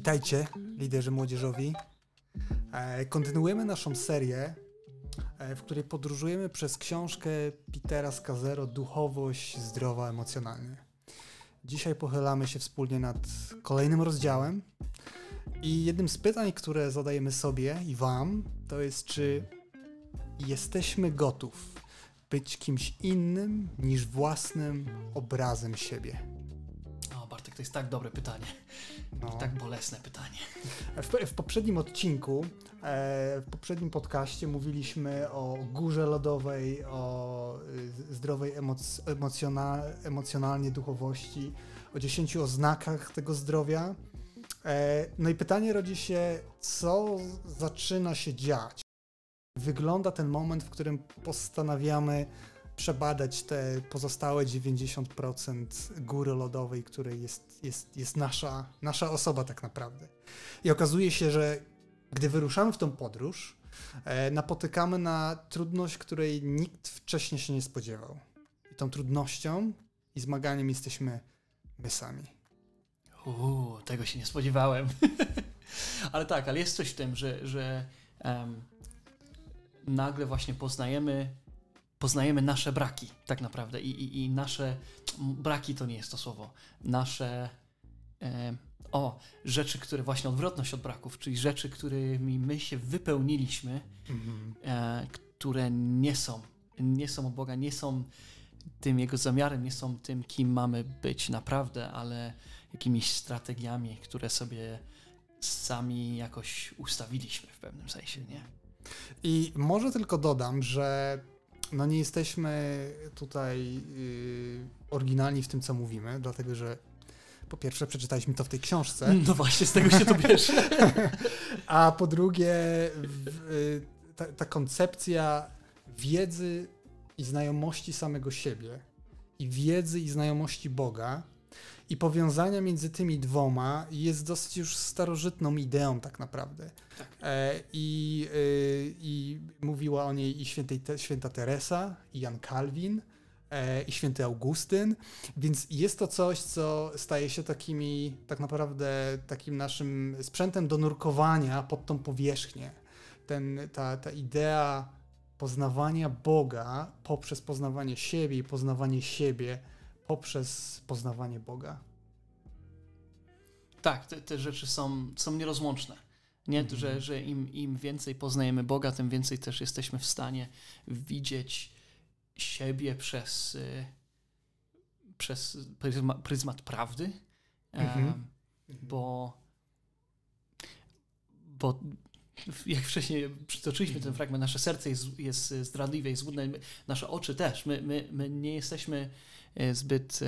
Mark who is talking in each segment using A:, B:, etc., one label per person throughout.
A: Witajcie, liderzy młodzieżowi. E, kontynuujemy naszą serię, e, w której podróżujemy przez książkę Petera Skazero Duchowość zdrowa emocjonalnie. Dzisiaj pochylamy się wspólnie nad kolejnym rozdziałem i jednym z pytań, które zadajemy sobie i Wam, to jest, czy jesteśmy gotów być kimś innym niż własnym obrazem siebie.
B: O, Bartek, to jest tak dobre pytanie. No. Tak bolesne pytanie.
A: W, w poprzednim odcinku, e, w poprzednim podcaście mówiliśmy o górze lodowej, o y, zdrowej emoc emocjonal emocjonalnie duchowości, o dziesięciu oznakach tego zdrowia. E, no i pytanie rodzi się, co zaczyna się dziać? Wygląda ten moment, w którym postanawiamy przebadać te pozostałe 90% góry lodowej, której jest, jest, jest nasza, nasza osoba tak naprawdę. I okazuje się, że gdy wyruszamy w tą podróż, e, napotykamy na trudność, której nikt wcześniej się nie spodziewał. I tą trudnością i zmaganiem jesteśmy my sami.
B: Uuu, tego się nie spodziewałem. ale tak, ale jest coś w tym, że, że um, nagle właśnie poznajemy poznajemy nasze braki, tak naprawdę. I, i, i nasze braki to nie jest to słowo. Nasze e, o, rzeczy, które właśnie odwrotność od braków, czyli rzeczy, którymi my się wypełniliśmy, e, które nie są, nie są od Boga, nie są tym Jego zamiarem, nie są tym, kim mamy być naprawdę, ale jakimiś strategiami, które sobie sami jakoś ustawiliśmy w pewnym sensie, nie?
A: I może tylko dodam, że no nie jesteśmy tutaj yy, oryginalni w tym, co mówimy, dlatego że po pierwsze przeczytaliśmy to w tej książce.
B: No właśnie, z tego się to bierze.
A: A po drugie, w, ta, ta koncepcja wiedzy i znajomości samego siebie i wiedzy i znajomości Boga i powiązania między tymi dwoma jest dosyć już starożytną ideą tak naprawdę. Tak. E, i, e, I mówiła o niej i świętej, święta Teresa, i Jan Kalwin, e, i święty Augustyn, więc jest to coś, co staje się takimi, tak naprawdę takim naszym sprzętem do nurkowania pod tą powierzchnię. Ten, ta, ta idea poznawania Boga poprzez poznawanie siebie i poznawanie siebie poprzez poznawanie Boga.
B: Tak, te, te rzeczy są, są nierozłączne. Nie, mm. że, że im, im więcej poznajemy Boga, tym więcej też jesteśmy w stanie widzieć siebie przez, y, przez pryzma, pryzmat prawdy, mm-hmm. bo, bo jak wcześniej przytoczyliśmy ten fragment, nasze serce jest, jest zdradliwe, jest złudne, nasze oczy też. My, my, my nie jesteśmy zbyt.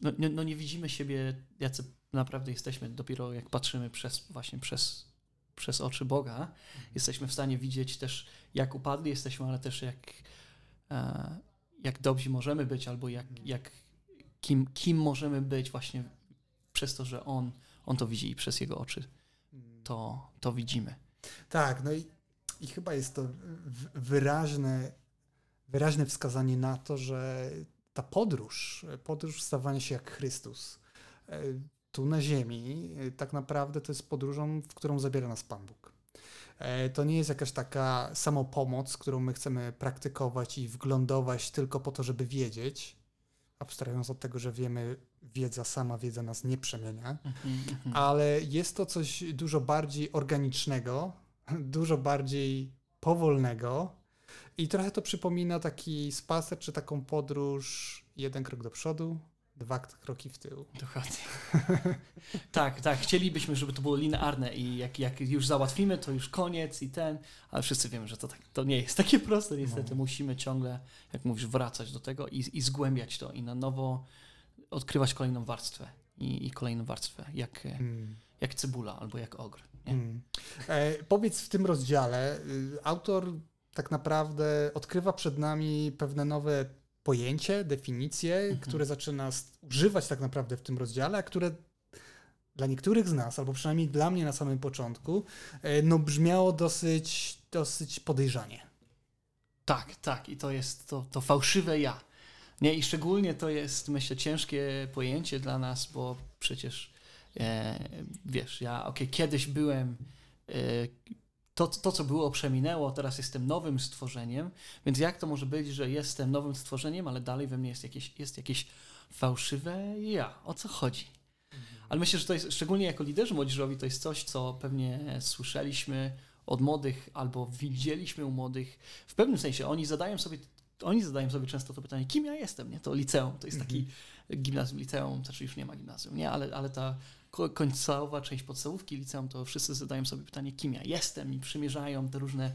B: No, no, no, nie widzimy siebie, jacy naprawdę jesteśmy. Dopiero jak patrzymy przez, właśnie przez, przez oczy Boga, jesteśmy w stanie widzieć też, jak upadli jesteśmy, ale też jak, e, jak dobrzy możemy być, albo jak, jak kim, kim możemy być właśnie przez to, że On, on to widzi i przez Jego oczy to, to widzimy.
A: Tak, no i, i chyba jest to wyraźne, wyraźne wskazanie na to, że ta podróż, podróż stawania się jak Chrystus, e, tu na ziemi, e, tak naprawdę to jest podróżą, w którą zabiera nas Pan Bóg. E, to nie jest jakaś taka samopomoc, którą my chcemy praktykować i wglądować tylko po to, żeby wiedzieć, abstrahując od tego, że wiemy, wiedza sama, wiedza nas nie przemienia, mm-hmm. ale jest to coś dużo bardziej organicznego, dużo bardziej powolnego i trochę to przypomina taki spacer czy taką podróż jeden krok do przodu, dwa kroki w tył.
B: Dokładnie. tak, tak. Chcielibyśmy, żeby to było linearne i jak, jak już załatwimy, to już koniec i ten, ale wszyscy wiemy, że to, tak, to nie jest takie proste. Niestety no. musimy ciągle, jak mówisz, wracać do tego i, i zgłębiać to i na nowo odkrywać kolejną warstwę i, i kolejną warstwę, jak, hmm. jak cebula albo jak ogr. Hmm.
A: E, powiedz w tym rozdziale, y, autor tak naprawdę odkrywa przed nami pewne nowe pojęcie, definicje, mhm. które zaczyna używać tak naprawdę w tym rozdziale, a które dla niektórych z nas, albo przynajmniej dla mnie na samym początku, e, no brzmiało dosyć, dosyć podejrzanie.
B: Tak, tak. I to jest to, to fałszywe ja. Nie, i szczególnie to jest, myślę, ciężkie pojęcie dla nas, bo przecież e, wiesz, ja okay, kiedyś byłem e, to, to, co było, przeminęło, teraz jestem nowym stworzeniem, więc jak to może być, że jestem nowym stworzeniem, ale dalej we mnie jest jakieś, jest jakieś fałszywe ja? O co chodzi? Mhm. Ale myślę, że to jest, szczególnie jako liderzy młodzieżowi, to jest coś, co pewnie słyszeliśmy od młodych albo widzieliśmy u młodych. W pewnym sensie oni zadają sobie, oni zadają sobie często to pytanie, kim ja jestem, nie? To liceum, to jest taki mhm. Gimnazjum, liceum, znaczy już nie ma gimnazjum, nie? Ale, ale ta końcowa część podstawówki liceum, to wszyscy zadają sobie pytanie, kim ja jestem i przymierzają te różne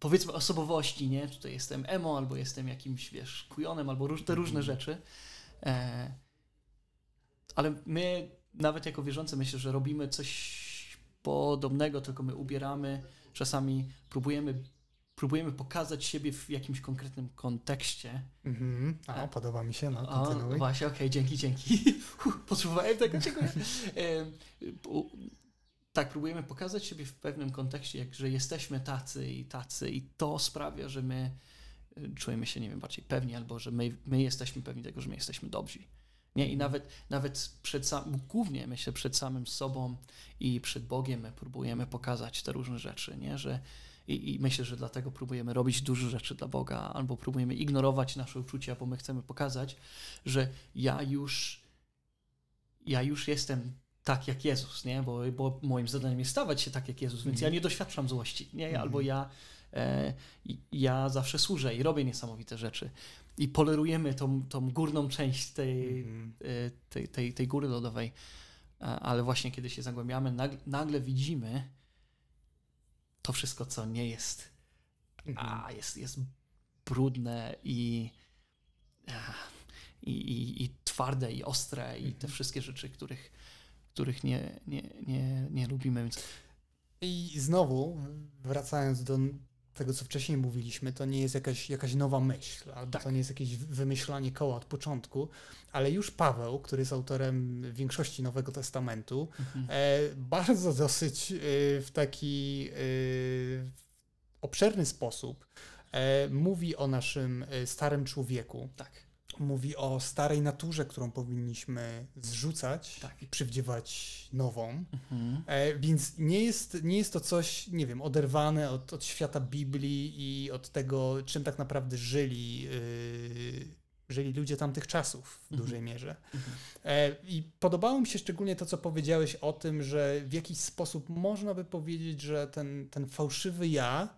B: powiedzmy osobowości, nie? Tutaj jestem emo, albo jestem jakimś, wiesz, kujonem, albo róż, te różne mhm. rzeczy. E, ale my, nawet jako wierzący, myślę, że robimy coś podobnego, tylko my ubieramy, czasami próbujemy, próbujemy pokazać siebie w jakimś konkretnym kontekście.
A: Mhm. A, e, podoba mi się, no, kontynuuj.
B: O, właśnie, okej, okay, dzięki, dzięki. Potrzebowałem tego, dziękuję. E, tak, próbujemy pokazać siebie w pewnym kontekście, jak, że jesteśmy tacy i tacy i to sprawia, że my e, czujemy się, nie wiem, bardziej pewni, albo że my, my jesteśmy pewni tego, że my jesteśmy dobrzy. Nie? I nawet, nawet przed sam, głównie myślę przed samym sobą i przed Bogiem my próbujemy pokazać te różne rzeczy, nie? Że, i, I myślę, że dlatego próbujemy robić duże rzeczy dla Boga, albo próbujemy ignorować nasze uczucia, bo my chcemy pokazać, że ja już ja już jestem tak jak Jezus, nie? Bo, bo moim zadaniem jest stawać się tak jak Jezus, więc ja mhm. nie doświadczam złości, nie? Mhm. Albo ja, e, ja zawsze służę i robię niesamowite rzeczy i polerujemy tą, tą górną część tej, mm. tej, tej, tej góry lodowej, ale właśnie kiedy się zagłębiamy, nagle, nagle widzimy to wszystko, co nie jest, a mhm. jest, jest brudne i, i, i, i twarde, i ostre, i te mhm. wszystkie rzeczy, których, których nie, nie, nie, nie lubimy. Więc...
A: I znowu, wracając do tego, co wcześniej mówiliśmy, to nie jest jakaś, jakaś nowa myśl, albo tak. to nie jest jakieś wymyślanie koła od początku, ale już Paweł, który jest autorem większości Nowego Testamentu, mhm. e, bardzo dosyć e, w taki e, obszerny sposób e, mówi o naszym e, starym człowieku.
B: Tak
A: mówi o starej naturze, którą powinniśmy zrzucać tak. i przywdziewać nową. Mhm. E, więc nie jest, nie jest to coś, nie wiem, oderwane od, od świata Biblii i od tego, czym tak naprawdę żyli, yy, żyli ludzie tamtych czasów w mhm. dużej mierze. Mhm. E, I podobało mi się szczególnie to, co powiedziałeś o tym, że w jakiś sposób można by powiedzieć, że ten, ten fałszywy ja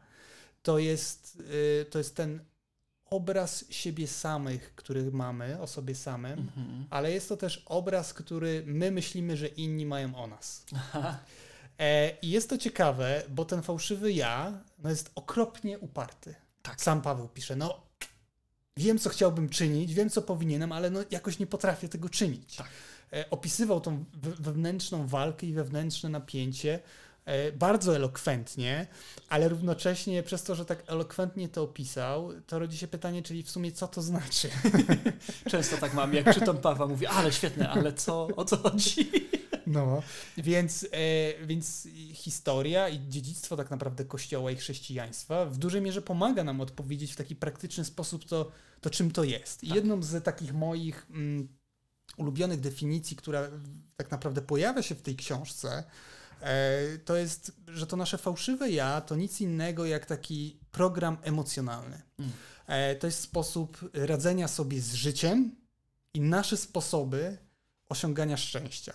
A: to jest, yy, to jest ten obraz siebie samych, który mamy o sobie samym, mhm. ale jest to też obraz, który my myślimy, że inni mają o nas. E, I jest to ciekawe, bo ten fałszywy ja no jest okropnie uparty. Tak. Sam Paweł pisze, no wiem, co chciałbym czynić, wiem, co powinienem, ale no jakoś nie potrafię tego czynić. Tak. E, opisywał tą wewnętrzną walkę i wewnętrzne napięcie, bardzo elokwentnie, ale równocześnie przez to, że tak elokwentnie to opisał, to rodzi się pytanie, czyli w sumie co to znaczy?
B: Często tak mam, jak czytam Pawła, mówię, ale świetne, ale co, o co chodzi?
A: No, więc, e, więc historia i dziedzictwo tak naprawdę Kościoła i chrześcijaństwa w dużej mierze pomaga nam odpowiedzieć w taki praktyczny sposób to, to czym to jest. I tak. jedną z takich moich mm, ulubionych definicji, która tak naprawdę pojawia się w tej książce, E, to jest, że to nasze fałszywe ja to nic innego jak taki program emocjonalny. Mm. E, to jest sposób radzenia sobie z życiem i nasze sposoby osiągania szczęścia.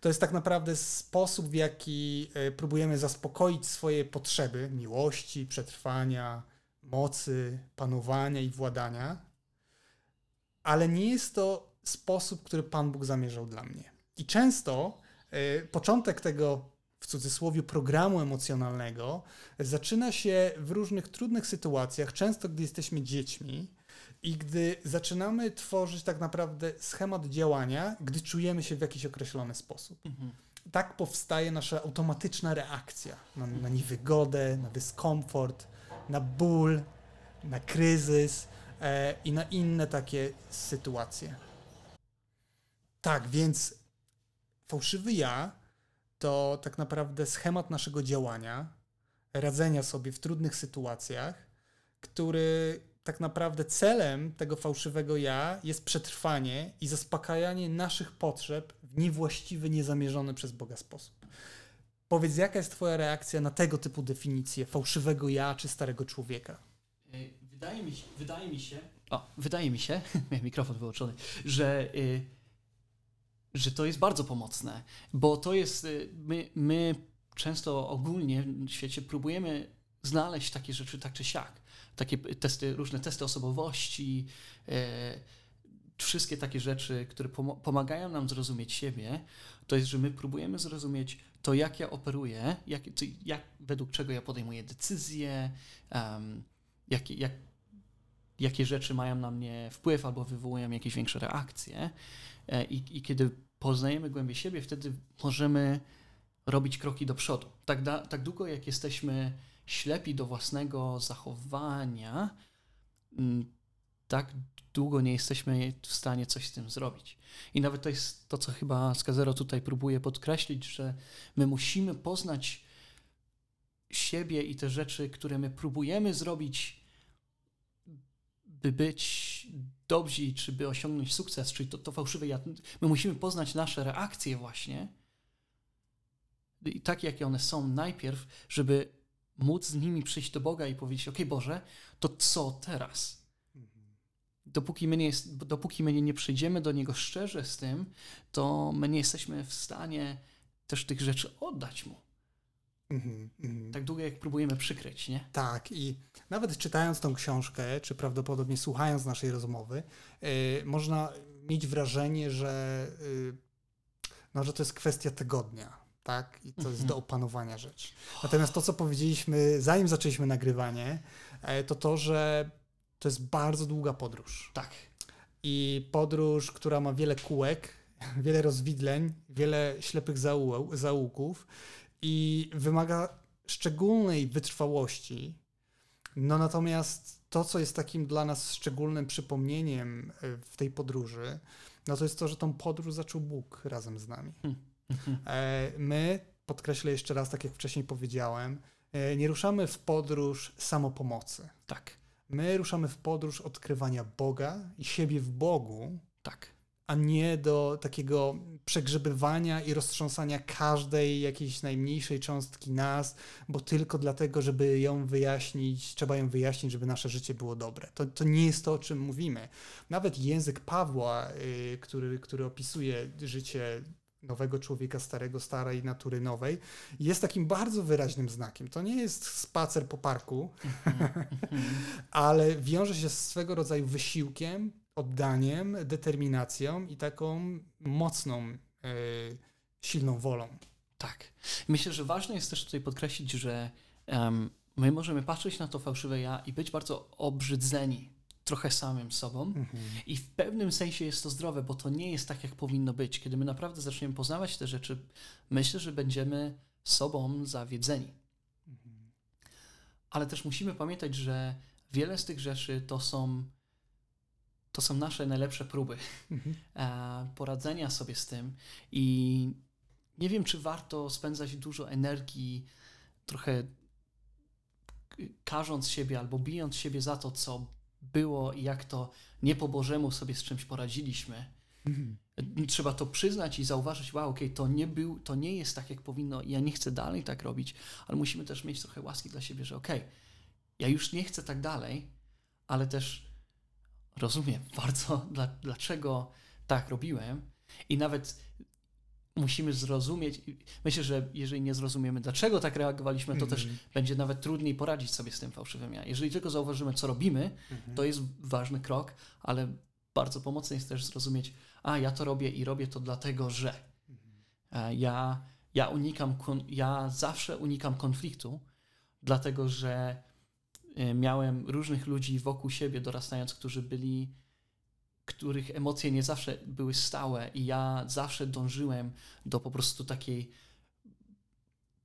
A: To jest tak naprawdę sposób, w jaki e, próbujemy zaspokoić swoje potrzeby miłości, przetrwania, mocy, panowania i władania, ale nie jest to sposób, który Pan Bóg zamierzał dla mnie. I często E, początek tego w cudzysłowie programu emocjonalnego zaczyna się w różnych trudnych sytuacjach, często gdy jesteśmy dziećmi i gdy zaczynamy tworzyć tak naprawdę schemat działania, gdy czujemy się w jakiś określony sposób. Mhm. Tak powstaje nasza automatyczna reakcja na, na niewygodę, na dyskomfort, na ból, na kryzys e, i na inne takie sytuacje. Tak, więc fałszywy ja to tak naprawdę schemat naszego działania, radzenia sobie w trudnych sytuacjach, który tak naprawdę celem tego fałszywego ja jest przetrwanie i zaspokajanie naszych potrzeb w niewłaściwy, niezamierzony przez Boga sposób. Powiedz, jaka jest Twoja reakcja na tego typu definicję fałszywego ja czy starego człowieka?
B: E, wydaje mi się, wydaje mi się, o, wydaje mi się, miałem mikrofon wyłączony, że, y, że to jest bardzo pomocne, bo to jest, y, my, my często ogólnie w świecie próbujemy znaleźć takie rzeczy tak czy siak. Takie testy, różne testy osobowości, e, wszystkie takie rzeczy, które pomagają nam zrozumieć siebie, to jest, że my próbujemy zrozumieć to, jak ja operuję, jak, jak, według czego ja podejmuję decyzje, um, jak, jak, jakie rzeczy mają na mnie wpływ albo wywołują jakieś większe reakcje. E, I, I, kiedy poznajemy głębiej siebie, wtedy możemy robić kroki do przodu. Tak, da, tak długo, jak jesteśmy ślepi do własnego zachowania, mm, tak długo nie jesteśmy w stanie coś z tym zrobić. I nawet to jest to, co chyba Skazero tutaj próbuje podkreślić, że my musimy poznać siebie i te rzeczy, które my próbujemy zrobić, by być dobrzy, czy by osiągnąć sukces, czyli to, to fałszywe ja. My musimy poznać nasze reakcje właśnie i tak, jakie one są najpierw, żeby móc z nimi przyjść do Boga i powiedzieć, ok Boże, to co teraz? Dopóki my, nie dopóki my nie przyjdziemy do Niego szczerze z tym, to my nie jesteśmy w stanie też tych rzeczy oddać Mu. Mm -hmm. Tak długo, jak próbujemy przykryć, nie?
A: Tak, i nawet czytając tą książkę, czy prawdopodobnie słuchając naszej rozmowy, yy, można mieć wrażenie, że, yy, no, że to jest kwestia tygodnia tak? I to jest do mhm. opanowania rzeczy. Natomiast to, co powiedzieliśmy, zanim zaczęliśmy nagrywanie, e, to to, że to jest bardzo długa podróż.
B: Tak.
A: I podróż, która ma wiele kółek, wiele rozwidleń, wiele ślepych zaułków i wymaga szczególnej wytrwałości. No natomiast to, co jest takim dla nas szczególnym przypomnieniem e, w tej podróży, no to jest to, że tą podróż zaczął Bóg razem z nami. Hmm. E, my, podkreślę jeszcze raz, tak jak wcześniej powiedziałem, e, nie ruszamy w podróż samopomocy.
B: Tak.
A: My ruszamy w podróż odkrywania Boga i siebie w Bogu.
B: Tak.
A: A nie do takiego przegrzebywania i roztrząsania każdej jakiejś najmniejszej cząstki nas, bo tylko dlatego, żeby ją wyjaśnić, trzeba ją wyjaśnić, żeby nasze życie było dobre. To, to nie jest to, o czym mówimy. Nawet język Pawła, yy, który, który opisuje życie nowego człowieka, starego, starej natury nowej, jest takim bardzo wyraźnym znakiem. To nie jest spacer po parku, ale wiąże się z swego rodzaju wysiłkiem, oddaniem, determinacją i taką mocną, yy, silną wolą.
B: Tak. Myślę, że ważne jest też tutaj podkreślić, że um, my możemy patrzeć na to fałszywe ja i być bardzo obrzydzeni trochę samym sobą mhm. i w pewnym sensie jest to zdrowe, bo to nie jest tak, jak powinno być. Kiedy my naprawdę zaczniemy poznawać te rzeczy, myślę, że będziemy sobą zawiedzeni. Mhm. Ale też musimy pamiętać, że wiele z tych rzeczy to są to są nasze najlepsze próby mhm. E, poradzenia sobie z tym i nie wiem, czy warto spędzać dużo energii, trochę karząc siebie albo bijąc siebie za to, co było i jak to nie po Bożemu sobie z czymś poradziliśmy. Mhm. Trzeba to przyznać i zauważyć, wow, okej, okay, to, nie był, to nie jest tak, jak powinno i ja nie chcę dalej tak robić, ale musimy też mieć trochę łaski dla siebie, że okej, okay, ja już nie chcę tak dalej, ale też rozumiem bardzo, dla, dlaczego tak robiłem i nawet musimy zrozumieć. Myślę, że jeżeli nie zrozumiemy, dlaczego tak reagowaliśmy, to mm -hmm. też będzie nawet trudniej poradzić sobie z tym fałszywym ja. Jeżeli tylko zauważymy, co robimy, mm -hmm. to jest ważny krok, ale bardzo pomocne jest też zrozumieć, a ja to robię i robię to dlatego, że mm -hmm. ja, ja unikam, ja zawsze unikam konfliktu, dlatego że e, miałem różnych ludzi wokół siebie dorastając, którzy byli których emocje nie zawsze były stałe i ja zawsze dążyłem do po prostu takiej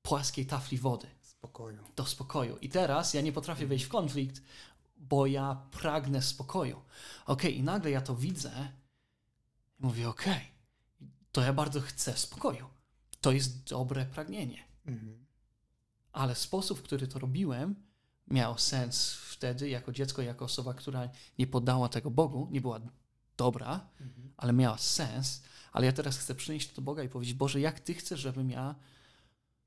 B: płaskiej tafli wody.
A: Spokoju.
B: Do spokoju. I teraz ja nie potrafię wejść w konflikt, bo ja pragnę spokoju. Ok, i nagle ja to widzę i mówię, ok, to ja bardzo chcę spokoju. To jest dobre pragnienie. Mhm. Ale sposób, w który to robiłem, miał sens wtedy, jako dziecko, jako osoba, która nie poddała tego Bogu, nie była dobra, mhm. ale miała sens. Ale ja teraz chcę przynieść to do Boga i powiedzieć: Boże, jak Ty chcesz, żebym ja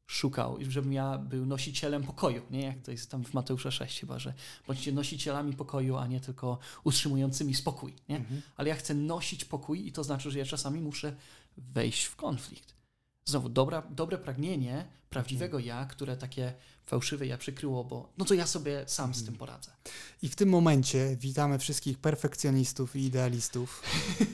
B: szukał i żebym ja był nosicielem pokoju, nie? Jak to jest tam w Mateusza 6 chyba, że bądźcie nosicielami pokoju, a nie tylko utrzymującymi spokój, nie? Mhm. Ale ja chcę nosić pokój i to znaczy, że ja czasami muszę wejść w konflikt. Znowu, dobra, dobre pragnienie prawdziwego mhm. ja, które takie fałszywe ja przykryło, bo no to ja sobie sam z tym mhm. poradzę.
A: I w tym momencie witamy wszystkich perfekcjonistów i idealistów,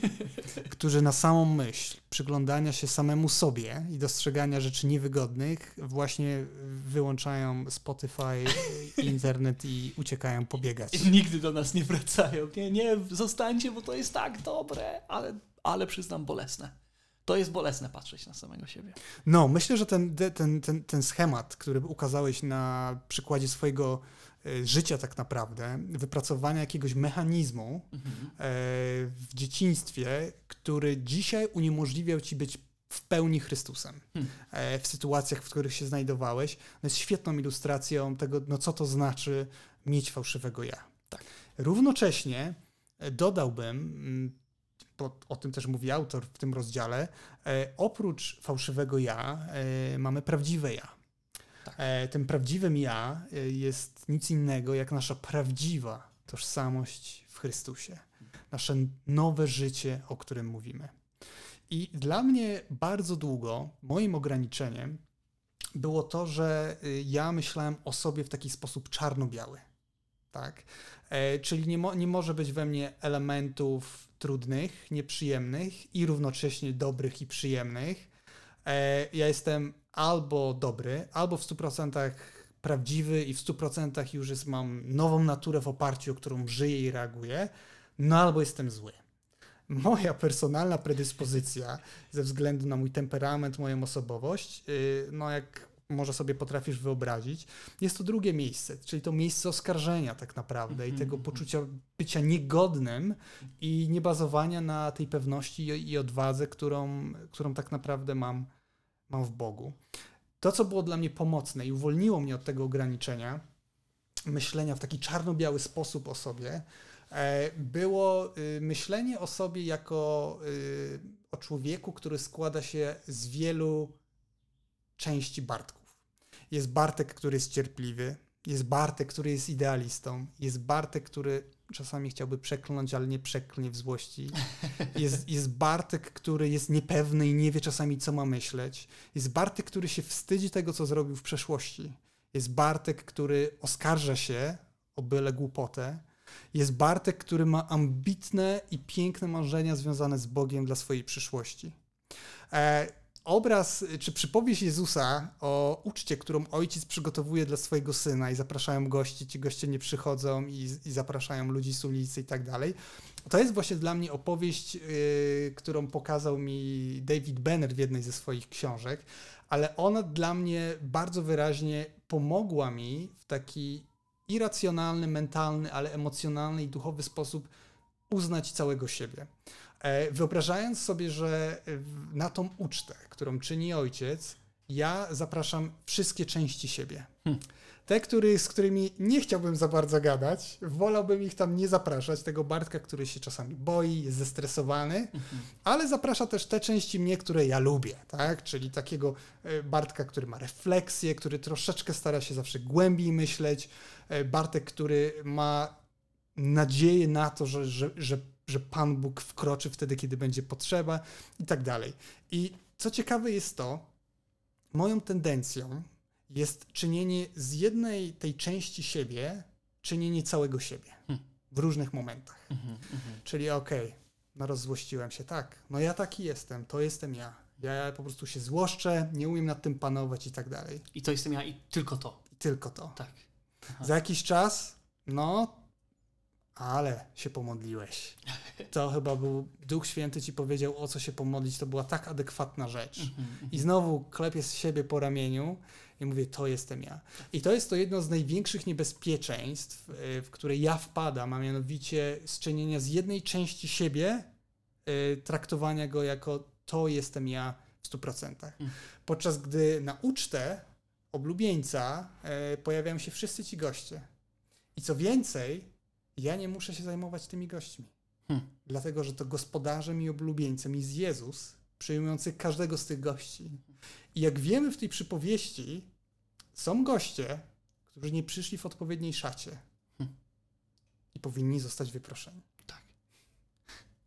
A: którzy na samą myśl przyglądania się samemu sobie i dostrzegania rzeczy niewygodnych właśnie wyłączają Spotify, internet i uciekają pobiegać.
B: I nigdy do nas nie wracają. Nie, nie, zostańcie, bo to jest tak dobre, ale, ale przyznam bolesne to jest bolesne patrzeć na samego siebie.
A: No, myślę, że ten, ten, ten, ten schemat, który ukazałeś na przykładzie swojego e, życia tak naprawdę, wypracowania jakiegoś mechanizmu mhm. E, w dzieciństwie, który dzisiaj uniemożliwiał ci być w pełni Chrystusem hmm. E, w sytuacjach, w których się znajdowałeś, no jest świetną ilustracją tego, no co to znaczy mieć fałszywego ja. Tak. Równocześnie dodałbym bo o tym też mówi autor w tym rozdziale, e, oprócz fałszywego ja e, mamy prawdziwe ja. Tak. E, tym prawdziwym ja jest nic innego jak nasza prawdziwa tożsamość w Chrystusie. Nasze nowe życie, o którym mówimy. I dla mnie bardzo długo moim ograniczeniem było to, że ja myślałem o sobie w taki sposób czarno-biały. Tak? Czyli nie, mo nie może być we mnie elementów trudnych, nieprzyjemnych i równocześnie dobrych i przyjemnych. E, ja jestem albo dobry, albo w 100% prawdziwy i w 100% już jest, mam nową naturę w oparciu o którą żyję i reaguję, no albo jestem zły. Moja personalna predyspozycja ze względu na mój temperament, moją osobowość, y, no jak może sobie potrafisz wyobrazić, jest to drugie miejsce, czyli to miejsce oskarżenia tak naprawdę mm -hmm. i tego mhm, poczucia bycia niegodnym i nie bazowania na tej pewności i odwadze, którą, którą tak naprawdę mam, mam w Bogu. To, co było dla mnie pomocne i uwolniło mnie od tego ograniczenia, myślenia w taki czarno-biały sposób o sobie, e, było y, myślenie o sobie jako y, o człowieku, który składa się z wielu części Bartków. Jest Bartek, który jest cierpliwy, jest Bartek, który jest idealistą, jest Bartek, który czasami chciałby przekląć, ale nie przeklnie w złości. Jest, jest Bartek, który jest niepewny i nie wie czasami, co ma myśleć. Jest Bartek, który się wstydzi tego, co zrobił w przeszłości. Jest Bartek, który oskarża się o byle głupotę. Jest Bartek, który ma ambitne i piękne marzenia związane z Bogiem dla swojej przyszłości. E, obraz czy przypowieść Jezusa o uczcie, którą ojciec przygotowuje dla swojego syna i zapraszają gości, ci goście nie przychodzą i, i zapraszają ludzi z ulicy i tak dalej. To jest właśnie dla mnie opowieść, yy, którą pokazał mi David Benner w jednej ze swoich książek, ale ona dla mnie bardzo wyraźnie pomogła mi w taki irracjonalny, mentalny, ale emocjonalny i duchowy sposób uznać całego siebie. E, wyobrażając sobie, że na tą ucztę, którą czyni ojciec, ja zapraszam wszystkie części siebie. Hmm. Te, który, z którymi nie chciałbym za bardzo gadać, wolałbym ich tam nie zapraszać. Tego Bartka, który się czasami boi, jest zestresowany, mhm. ale zaprasza też te części mnie, które ja lubię, tak? Czyli takiego e, Bartka, który ma refleksję, który troszeczkę stara się zawsze głębiej myśleć. E, Bartek, który ma nadzieję na to, że, że, że że Pan Bóg wkroczy wtedy, kiedy będzie potrzeba i tak dalej. I co ciekawe jest to, moją tendencją jest czynienie z jednej tej części siebie, czynienie całego siebie hmm. w różnych momentach. Mhm, mhm. Czyli okej, okay, no rozzłościłem się, tak, no ja taki jestem, to jestem ja. Ja po prostu się złoszczę, nie umiem nad tym panować i tak dalej.
B: I to jestem ja i tylko to.
A: I tylko to.
B: Tak.
A: Aha. Za jakiś czas, no ale się pomodliłeś. To chyba był Duch Święty ci powiedział, o co się pomodlić. To była tak adekwatna rzecz. Mhm, mhm. I znowu klepię z siebie po ramieniu i mówię, to jestem ja. I to jest to jedno z największych niebezpieczeństw, y, w które ja wpadam, a mianowicie z czynienia z jednej części siebie, y, traktowania go jako to jestem ja w 100%. Mhm. Podczas gdy na ucztę oblubieńca y, pojawiają się wszyscy ci goście I co więcej, ja nie muszę się zajmować tymi gośćmi.
B: Hmm.
A: Dlatego, że to gospodarzem i oblubieńcem jest Jezus, przyjmujący każdego z tych gości. I jak wiemy w tej przypowieści, są goście, którzy nie przyszli w odpowiedniej szacie
B: Hmm.
A: i powinni zostać wyproszeni.
B: Tak.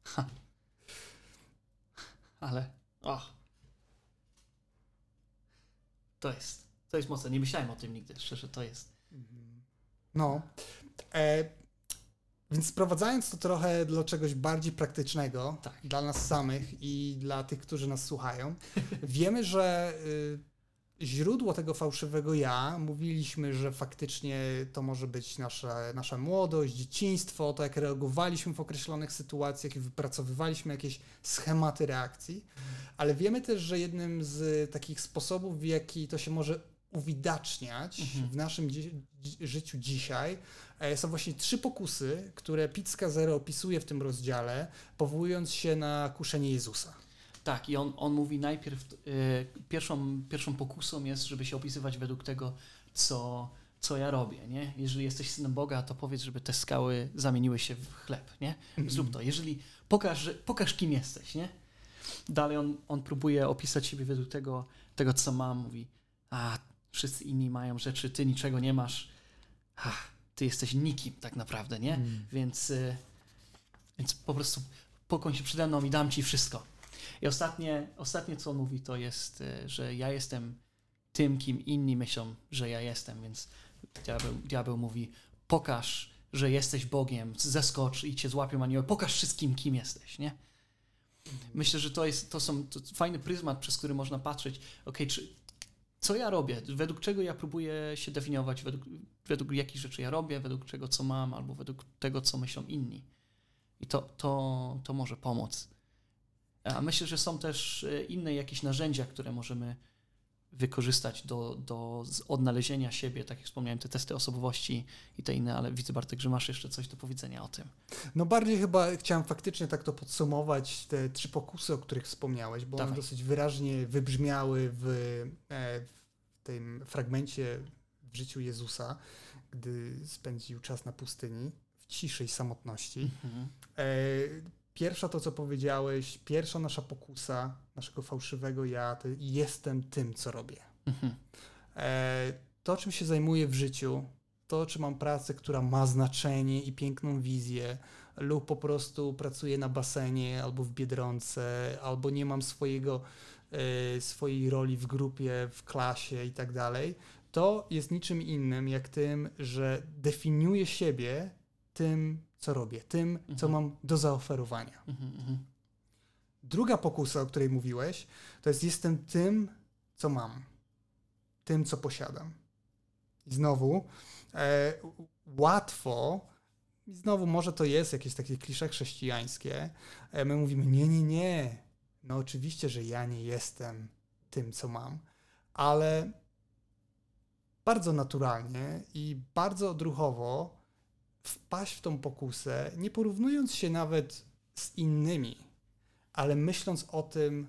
B: Ha. Ale. O. To jest. To jest mocne. Nie myślałem o tym nigdy, szczerze, to jest.
A: No. E, więc sprowadzając to trochę do czegoś bardziej praktycznego
B: Tak.
A: dla nas samych i dla tych, którzy nas słuchają, wiemy, że y, źródło tego fałszywego ja, mówiliśmy, że faktycznie to może być nasza, nasza młodość, dzieciństwo, to jak reagowaliśmy w określonych sytuacjach i wypracowywaliśmy jakieś schematy reakcji, ale wiemy też, że jednym z takich sposobów, w jaki to się może uwidaczniać
B: Mhm.
A: w naszym dzi- życiu dzisiaj, e, są właśnie trzy pokusy, które Pizka Zero opisuje w tym rozdziale, powołując się na kuszenie Jezusa.
B: Tak, i on, on mówi najpierw, y, pierwszą, pierwszą pokusą jest, żeby się opisywać według tego, co, co ja robię, nie? Jeżeli jesteś synem Boga, to powiedz, żeby te skały zamieniły się w chleb, nie? Zrób to. Jeżeli pokaż, pokaż kim jesteś, nie? Dalej on, on próbuje opisać siebie według tego, tego, co mam. Mówi, a wszyscy inni mają rzeczy, ty niczego nie masz. Ach, ty jesteś nikim tak naprawdę, nie?
A: Mm.
B: Więc, y, więc po prostu pokłoń się przede mną i dam ci wszystko. I ostatnie, ostatnie co on mówi, to jest, y, że ja jestem tym, kim inni myślą, że ja jestem, więc diabeł, diabeł mówi, pokaż, że jesteś Bogiem, zeskocz i cię złapią anioły, pokaż wszystkim, kim jesteś, nie? Myślę, że to jest, to są to fajny pryzmat, przez który można patrzeć, okej, czy co ja robię, według czego ja próbuję się definiować, według, według jakich rzeczy ja robię, według czego co mam, albo według tego, co myślą inni. I to, to, to może pomóc. A myślę, że są też e, inne jakieś narzędzia, które możemy wykorzystać do, do odnalezienia siebie, tak jak wspomniałem, te testy osobowości i te inne, ale widzę Bartek, że masz jeszcze coś do powiedzenia o tym.
A: No bardziej chyba chciałem faktycznie tak to podsumować, te trzy pokusy, o których wspomniałeś, bo one
B: Dawaj.
A: dosyć wyraźnie wybrzmiały w, e, w tym fragmencie w życiu Jezusa, gdy spędził czas na pustyni, w ciszej samotności.
B: Mhm.
A: E, Pierwsza to, co powiedziałeś, pierwsza nasza pokusa, naszego fałszywego ja, to jestem tym, co robię.
B: Mhm.
A: E, To, czym się zajmuję w życiu, to, czy mam pracę, która ma znaczenie i piękną wizję, lub po prostu pracuję na basenie, albo w biedronce, albo nie mam swojego, e, swojej roli w grupie, w klasie i tak dalej, to jest niczym innym jak tym, że definiuję siebie tym, co robię, tym, co
B: Mhm.
A: mam do zaoferowania.
B: Mhm. Mhm.
A: Druga pokusa, o której mówiłeś, to jest jestem tym, co mam, tym, co posiadam. I znowu e, łatwo, i znowu może to jest jakieś takie klisze chrześcijańskie, e, my mówimy nie, nie, nie, no oczywiście, że ja nie jestem tym, co mam, ale bardzo naturalnie i bardzo odruchowo wpaść w tą pokusę, nie porównując się nawet z innymi, ale myśląc o tym,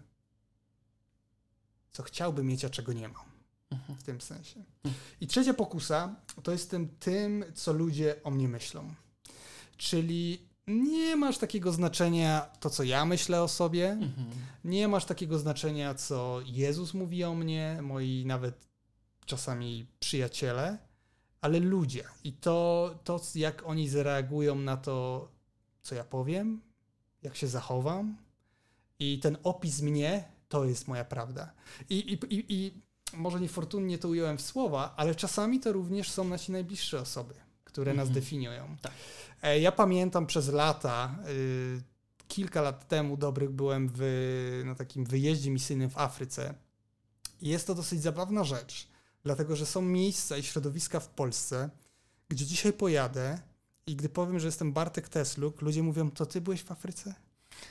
A: co chciałbym mieć, a czego nie mam.
B: Mhm.
A: W tym sensie. I trzecia pokusa to jestem tym, co ludzie o mnie myślą. Czyli nie masz takiego znaczenia to, co ja myślę o sobie,
B: Mhm.
A: nie masz takiego znaczenia, co Jezus mówi o mnie, moi nawet czasami przyjaciele, ale ludzie. I to, to, jak oni zareagują na to, co ja powiem, jak się zachowam, i ten opis mnie, to jest moja prawda. I, i, i, i może niefortunnie to ująłem w słowa, ale czasami to również są nasi najbliższe osoby, które nas
B: Mhm.
A: definiują.
B: Tak.
A: E, Ja pamiętam przez lata, y, kilka lat temu dobrych byłem w, na takim wyjeździe misyjnym w Afryce. I jest to dosyć zabawna rzecz, dlatego że są miejsca i środowiska w Polsce, gdzie dzisiaj pojadę i gdy powiem, że jestem Bartek Tesluk, ludzie mówią, to ty byłeś w Afryce?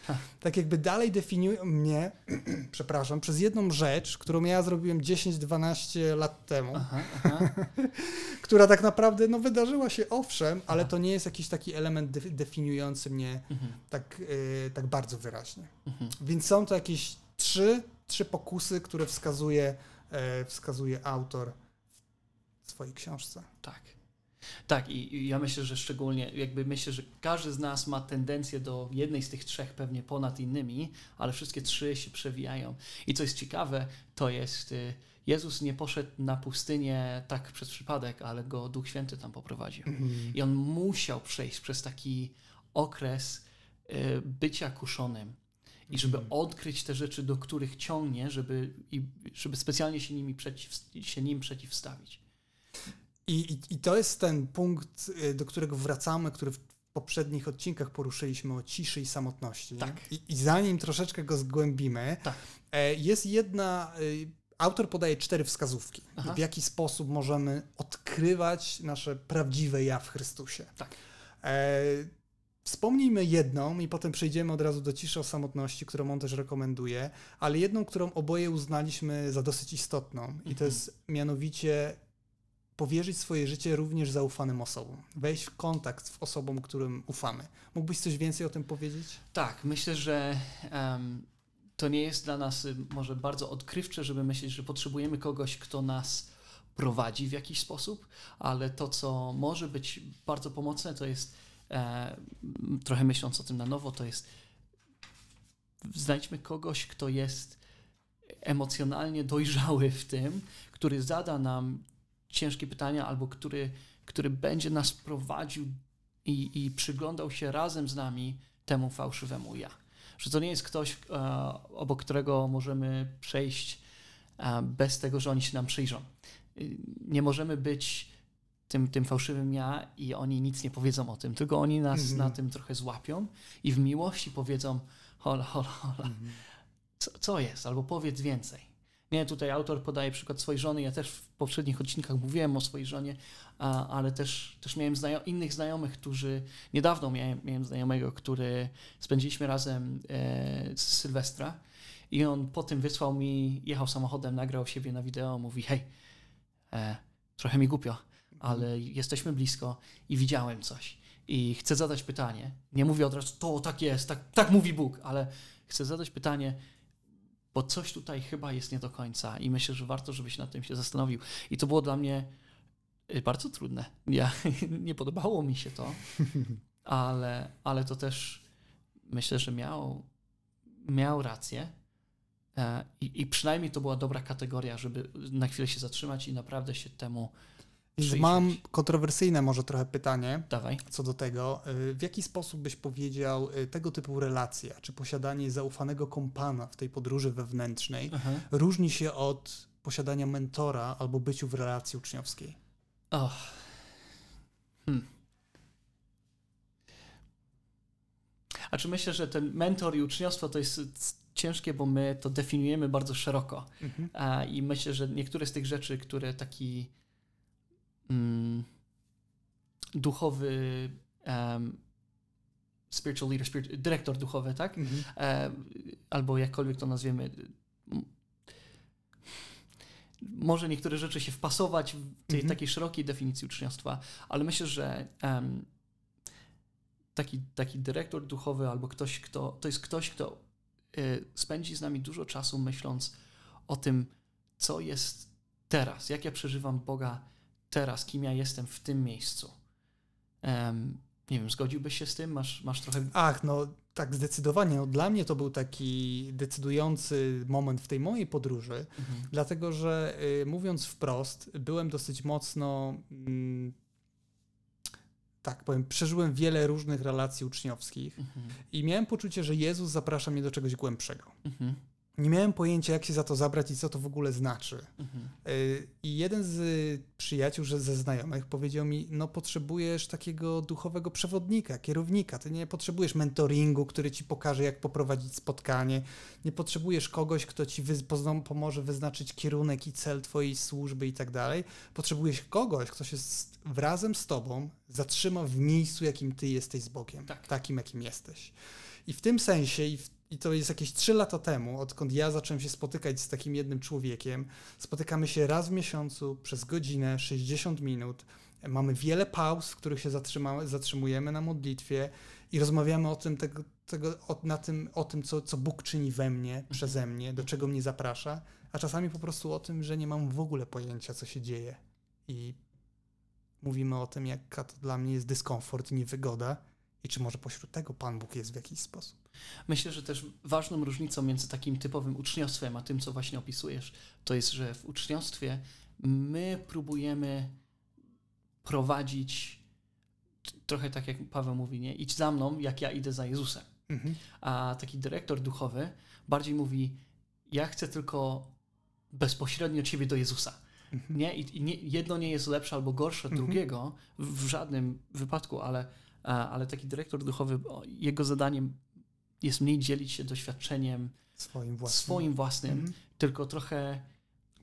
B: Ha.
A: Tak jakby dalej definiują mnie, przepraszam, przez jedną rzecz, którą ja zrobiłem 10-12 lat temu,
B: Aha, aha.
A: która tak naprawdę no, wydarzyła się owszem, ale
B: Aha.
A: to nie jest jakiś taki element de- definiujący mnie
B: Mhm.
A: tak, y, tak bardzo wyraźnie.
B: Mhm.
A: Więc są to jakieś trzy, trzy pokusy, które wskazuje, wskazuje autor w swojej książce.
B: Tak. Tak, i, i ja myślę, że szczególnie, jakby myślę, że każdy z nas ma tendencję do jednej z tych trzech pewnie ponad innymi, ale wszystkie trzy się przewijają. I co jest ciekawe, to jest, y, Jezus nie poszedł na pustynię tak przez przypadek, ale go Duch Święty tam poprowadził.
A: Mhm.
B: I on musiał przejść przez taki okres y, bycia kuszonym. I żeby
A: Mhm.
B: odkryć te rzeczy, do których ciągnie, żeby, i, żeby specjalnie się, nimi przeciw, się nim przeciwstawić.
A: I, i, I to jest ten punkt, y, do którego wracamy, który w poprzednich odcinkach poruszyliśmy o ciszy i samotności.
B: Tak.
A: I, I zanim troszeczkę go zgłębimy,
B: Tak.
A: e, jest jedna. y, Autor podaje cztery wskazówki,
B: Aha.
A: w jaki sposób możemy odkrywać nasze prawdziwe ja w Chrystusie.
B: Tak.
A: E, Wspomnijmy jedną i potem przejdziemy od razu do ciszy o samotności, którą on też rekomenduje, ale jedną, którą oboje uznaliśmy za dosyć istotną i to
B: Mhm.
A: jest mianowicie powierzyć swoje życie również zaufanym osobom, wejść w kontakt z osobą, którym ufamy. Mógłbyś coś więcej o tym powiedzieć?
B: Tak, myślę, że em, to nie jest dla nas może bardzo odkrywcze, żeby myśleć, że potrzebujemy kogoś, kto nas prowadzi w jakiś sposób, ale to, co może być bardzo pomocne, to jest trochę myśląc o tym na nowo, to jest znajdźmy kogoś, kto jest emocjonalnie dojrzały w tym, który zada nam ciężkie pytania albo który, który będzie nas prowadził i, i przyglądał się razem z nami temu fałszywemu ja. Że to nie jest ktoś, e, obok którego możemy przejść e, bez tego, że oni się nam przyjrzą. Nie możemy być tym, tym fałszywym ja i oni nic nie powiedzą o tym, tylko oni nas
A: Mhm.
B: na tym trochę złapią i w miłości powiedzą hola, hola, hola, co, co jest, albo powiedz więcej. Nie, tutaj autor podaje przykład swojej żony. Ja też w poprzednich odcinkach mówiłem o swojej żonie, a, ale też, też miałem znajo- innych znajomych, którzy. Niedawno miałem, miałem znajomego, który spędziliśmy razem e, z Sylwestra i on po tym wysłał mi, jechał samochodem, nagrał siebie na wideo, mówi: Hej, e, trochę mi głupio, ale jesteśmy blisko i widziałem coś. I chcę zadać pytanie. Nie mówię od razu, to tak jest, tak, tak mówi Bóg, ale chcę zadać pytanie, bo coś tutaj chyba jest nie do końca i myślę, że warto, żebyś nad tym się zastanowił. I to było dla mnie y, bardzo trudne. Ja, nie podobało mi się to, ale, ale to też myślę, że miał, miał rację. E, I, I przynajmniej to była dobra kategoria, żeby na chwilę się zatrzymać i naprawdę się temu przyjrzeć.
A: mam kontrowersyjne może trochę pytanie
B: Dawaj.
A: co do tego. Y, W jaki sposób byś powiedział y, tego typu relacja, czy posiadanie zaufanego kompana w tej podróży wewnętrznej
B: Aha.
A: różni się od posiadania mentora albo byciu w relacji uczniowskiej?
B: Och. Hmm. A czy myślę, że ten mentor i uczniostwo to jest ciężkie, bo my to definiujemy bardzo szeroko.
A: Mhm.
B: A, I myślę, że niektóre z tych rzeczy, które taki mm, duchowy um, spiritual leader, dyrektor duchowy, tak?
A: Mhm.
B: e, albo jakkolwiek to nazwiemy. Może niektóre rzeczy się wpasować w tej
A: Mhm.
B: takiej szerokiej definicji uczniostwa, ale myślę, że em, taki, taki dyrektor duchowy albo ktoś, kto to jest ktoś, kto y, spędzi z nami dużo czasu myśląc o tym, co jest teraz, jak ja przeżywam Boga teraz, kim ja jestem w tym miejscu. Em, nie wiem, zgodziłbyś się z tym? Masz, masz trochę
A: Ach, no tak zdecydowanie. No, dla mnie to był taki decydujący moment w tej mojej podróży,
B: Mhm.
A: dlatego że y, mówiąc wprost, byłem dosyć mocno, mm, tak powiem, przeżyłem wiele różnych relacji uczniowskich
B: Mhm.
A: i miałem poczucie, że Jezus zaprasza mnie do czegoś głębszego.
B: Mhm.
A: Nie miałem pojęcia, jak się za to zabrać i co to w ogóle znaczy.
B: Mhm.
A: Y, I jeden z przyjaciół, że ze znajomych powiedział mi, no potrzebujesz takiego duchowego przewodnika, kierownika. Ty nie potrzebujesz mentoringu, który ci pokaże, jak poprowadzić spotkanie. Nie potrzebujesz kogoś, kto ci pomoże wyznaczyć kierunek i cel twojej służby i tak dalej. Potrzebujesz kogoś, kto się z, razem z tobą zatrzyma w miejscu, jakim ty jesteś z Bogiem.
B: Tak.
A: Takim, jakim jesteś. I w tym sensie, i, w, i to jest jakieś trzy lata temu, odkąd ja zacząłem się spotykać z takim jednym człowiekiem, spotykamy się raz w miesiącu przez godzinę, 60 minut. Mamy wiele pauz, w których się zatrzymujemy na modlitwie i rozmawiamy o tym, tego, tego, o, na tym, o tym co, co Bóg czyni we mnie, przeze mnie, do czego mnie zaprasza, a czasami po prostu o tym, że nie mam w ogóle pojęcia, co się dzieje. I mówimy o tym, jaka to dla mnie jest dyskomfort niewygoda i czy może pośród tego Pan Bóg jest w jakiś sposób.
B: Myślę, że też ważną różnicą między takim typowym uczniostwem, a tym, co właśnie opisujesz, to jest, że w uczniostwie my próbujemy prowadzić trochę tak, jak Paweł mówi, nie? Idź za mną, jak ja idę za Jezusem. Mhm. A taki dyrektor duchowy bardziej mówi, ja chcę tylko bezpośrednio ciebie do Jezusa. Mhm. Nie? I, nie, jedno nie jest lepsze albo gorsze od mhm. drugiego w, żadnym wypadku, ale, ale taki dyrektor duchowy, jego zadaniem jest mniej dzielić się doświadczeniem
A: swoim własnym,
B: swoim własnym mhm. tylko trochę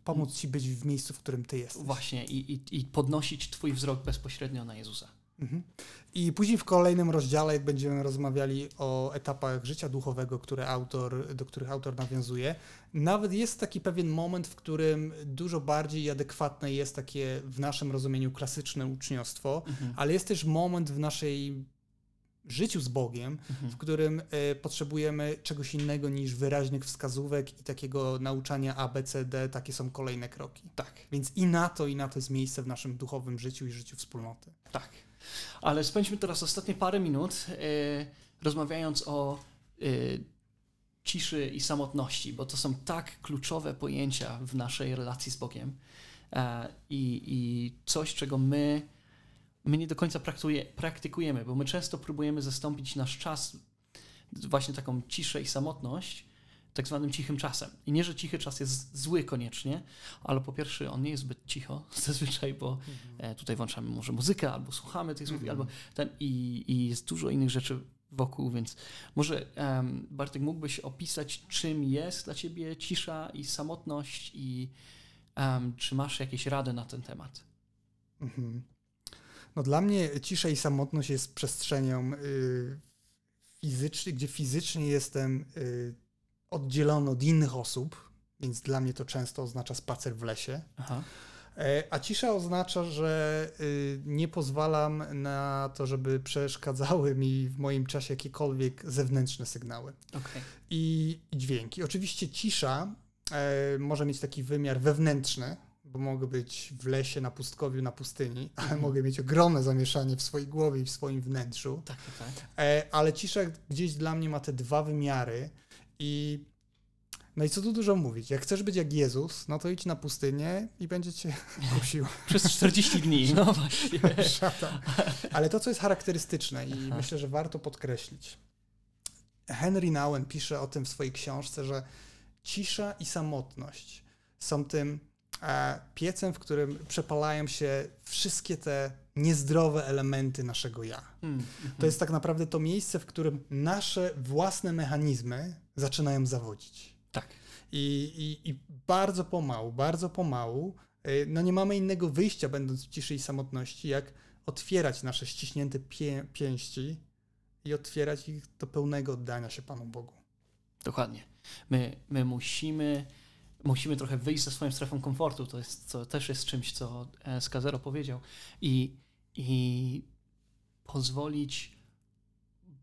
A: pomóc ci być w miejscu, w którym ty jesteś.
B: Właśnie i, i, i podnosić twój wzrok bezpośrednio na Jezusa. Mhm.
A: I później w kolejnym rozdziale będziemy rozmawiali o etapach życia duchowego, które autor, do których autor nawiązuje. Nawet jest taki pewien moment, w którym dużo bardziej adekwatne jest takie w naszym rozumieniu klasyczne uczniostwo, mhm. ale jest też moment w naszej życiu z Bogiem, mhm. w którym y, potrzebujemy czegoś innego niż wyraźnych wskazówek i takiego nauczania A, B, C, D, takie są kolejne kroki.
B: Tak.
A: Więc i na to, i na to jest miejsce w naszym duchowym życiu i życiu wspólnoty.
B: Tak. Ale spędźmy teraz ostatnie parę minut y, rozmawiając o y, ciszy i samotności, bo to są tak kluczowe pojęcia w naszej relacji z Bogiem e, i, i coś, czego my my nie do końca praktykuje, praktykujemy, bo my często próbujemy zastąpić nasz czas, właśnie taką ciszę i samotność, tak zwanym cichym czasem. I nie, że cichy czas jest zły koniecznie, ale po pierwsze on nie jest zbyt cicho zazwyczaj, bo mhm. E, tutaj włączamy może muzykę, albo słuchamy tych słów, mhm. albo ten i, i jest dużo innych rzeczy wokół, więc może um, Bartek mógłbyś opisać, czym jest dla ciebie cisza i samotność i um, czy masz jakieś rady na ten temat? Mhm.
A: No dla mnie cisza i samotność jest przestrzenią y, fizycznej, gdzie fizycznie jestem y, oddzielony od innych osób, więc dla mnie to często oznacza spacer w lesie. Aha. E, a cisza oznacza, że y, nie pozwalam na to, żeby przeszkadzały mi w moim czasie jakiekolwiek zewnętrzne sygnały
B: okay.
A: I, dźwięki. Oczywiście cisza e, może mieć taki wymiar wewnętrzny, bo mogę być w lesie, na pustkowiu, na pustyni, ale mhm. mogę mieć ogromne zamieszanie w swojej głowie i w swoim wnętrzu.
B: Tak, tak.
A: E, ale cisza gdzieś dla mnie ma te dwa wymiary i no i co tu dużo mówić? Jak chcesz być jak Jezus, no to idź na pustynię i będzie cię kusił.
B: Przez 40 dni, no właśnie.
A: Ale to, co jest charakterystyczne i Aha. myślę, że warto podkreślić. Henry Nouwen pisze o tym w swojej książce, że cisza i samotność są tym piecem, w którym przepalają się wszystkie te niezdrowe elementy naszego ja. Mm, to jest tak naprawdę to miejsce, w którym nasze własne mechanizmy zaczynają zawodzić.
B: Tak.
A: I, i, i bardzo pomału, bardzo pomału, y, no nie mamy innego wyjścia, będąc w ciszy i samotności, jak otwierać nasze ściśnięte pię pięści i otwierać ich do pełnego oddania się Panu Bogu.
B: Dokładnie. My, my musimy musimy trochę wyjść ze swoją strefą komfortu. To jest, co też jest czymś, co e, Skazero powiedział. I, i pozwolić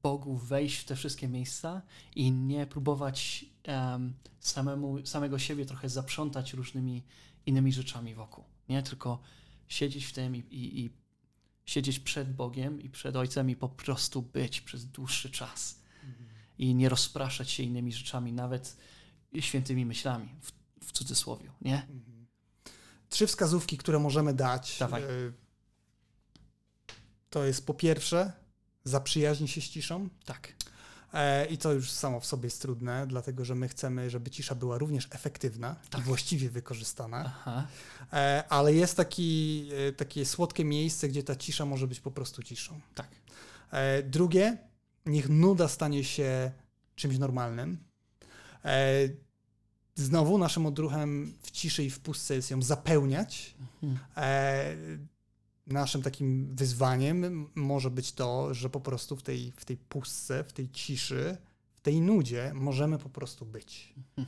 B: Bogu wejść w te wszystkie miejsca i nie próbować um, samemu, samego siebie trochę zaprzątać różnymi innymi rzeczami wokół. Nie tylko siedzieć w tym i, i, i siedzieć przed Bogiem i przed Ojcem i po prostu być przez dłuższy czas. Mhm. I nie rozpraszać się innymi rzeczami, nawet świętymi myślami. W w cudzysłowie, nie? Mhm.
A: Trzy wskazówki, które możemy dać.
B: Dawaj. E,
A: to jest po pierwsze, zaprzyjaźnij się z ciszą.
B: Tak.
A: E, I to już samo w sobie jest trudne, dlatego że my chcemy, żeby cisza była również efektywna tak. i właściwie wykorzystana. Aha. E, ale jest taki, takie słodkie miejsce, gdzie ta cisza może być po prostu ciszą.
B: Tak.
A: Drugie, niech nuda stanie się czymś normalnym. Znowu naszym odruchem w ciszy i w pustce jest ją zapełniać. Mhm. E, naszym takim wyzwaniem może być to, że po prostu w tej, w tej pustce, w tej ciszy, w tej nudzie możemy po prostu być. Mhm.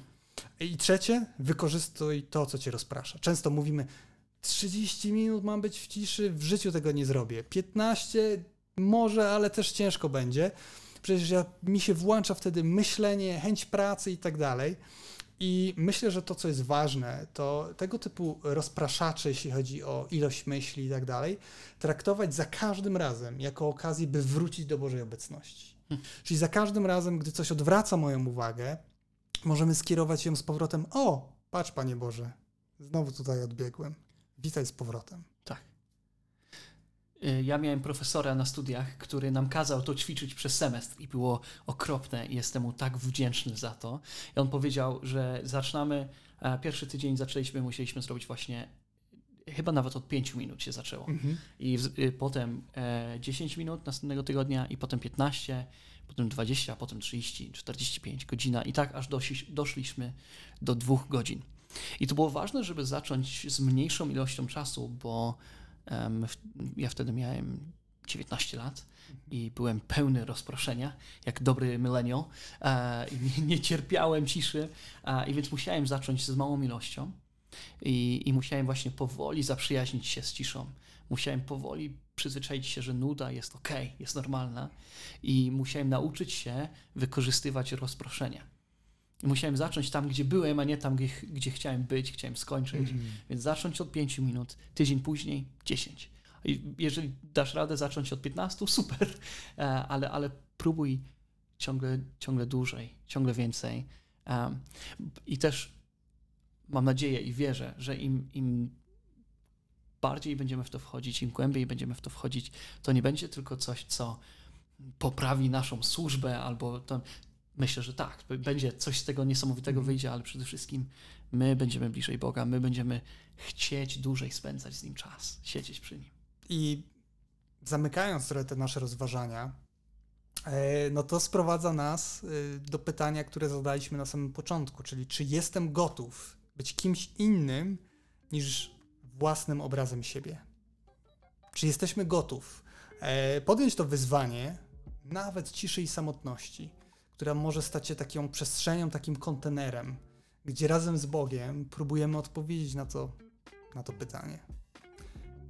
A: I trzecie, wykorzystuj to, co cię rozprasza. Często mówimy, 30 minut mam być w ciszy, w życiu tego nie zrobię. 15 może, ale też ciężko będzie. Przecież ja, mi się włącza wtedy myślenie, chęć pracy i tak dalej. I myślę, że to, co jest ważne, to tego typu rozpraszacze, jeśli chodzi o ilość myśli i tak dalej, traktować za każdym razem jako okazję, by wrócić do Bożej obecności. Hmm. Czyli za każdym razem, gdy coś odwraca moją uwagę, możemy skierować ją z powrotem: O, patrz, Panie Boże, znowu tutaj odbiegłem. Witaj z powrotem.
B: Y, ja miałem profesora na studiach, który nam kazał to ćwiczyć przez semestr i było okropne i jestem mu tak wdzięczny za to. I on powiedział, że zaczynamy, e, pierwszy tydzień zaczęliśmy, musieliśmy zrobić właśnie chyba nawet od 5 minut się zaczęło. Mhm. I w, y, potem e, 10 minut następnego tygodnia i potem 15, potem 20, potem 30, 45 godzina i tak aż dosi, doszliśmy do dwóch godzin. I to było ważne, żeby zacząć z mniejszą ilością czasu, bo ja wtedy miałem 19 lat i byłem pełny rozproszenia, jak dobry millennial e, i nie, cierpiałem ciszy e, i więc musiałem zacząć z małą ilością i, i musiałem właśnie powoli zaprzyjaźnić się z ciszą. Musiałem powoli przyzwyczaić się, że nuda jest ok, jest normalna i musiałem nauczyć się wykorzystywać rozproszenia. I musiałem zacząć tam, gdzie byłem, a nie tam, gdzie, gdzie chciałem być, chciałem skończyć. Mm. Więc zacząć od 5 minut, tydzień później 10. I jeżeli dasz radę zacząć od 15, super, e, ale, ale próbuj ciągle, ciągle dłużej, ciągle więcej. Um, I też mam nadzieję i wierzę, że im, im bardziej będziemy w to wchodzić, im głębiej będziemy w to wchodzić, to nie będzie tylko coś, co poprawi naszą służbę, albo to, myślę, że tak, będzie coś z tego niesamowitego mm. wyjdzie, ale przede wszystkim my będziemy bliżej Boga, my będziemy chcieć dłużej spędzać z Nim czas, siedzieć przy Nim.
A: I zamykając trochę te nasze rozważania, e, no to sprowadza nas e, do pytania, które zadaliśmy na samym początku, czyli czy jestem gotów być kimś innym niż własnym obrazem siebie? Czy jesteśmy gotów e, podjąć to wyzwanie, nawet ciszy i samotności, która może stać się taką przestrzenią, takim kontenerem, gdzie razem z Bogiem próbujemy odpowiedzieć na to, na to pytanie.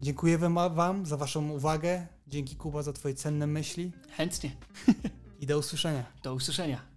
A: Dziękuję Wam za Waszą uwagę. Dzięki Kuba za Twoje cenne myśli.
B: Chętnie.
A: I do usłyszenia.
B: Do usłyszenia.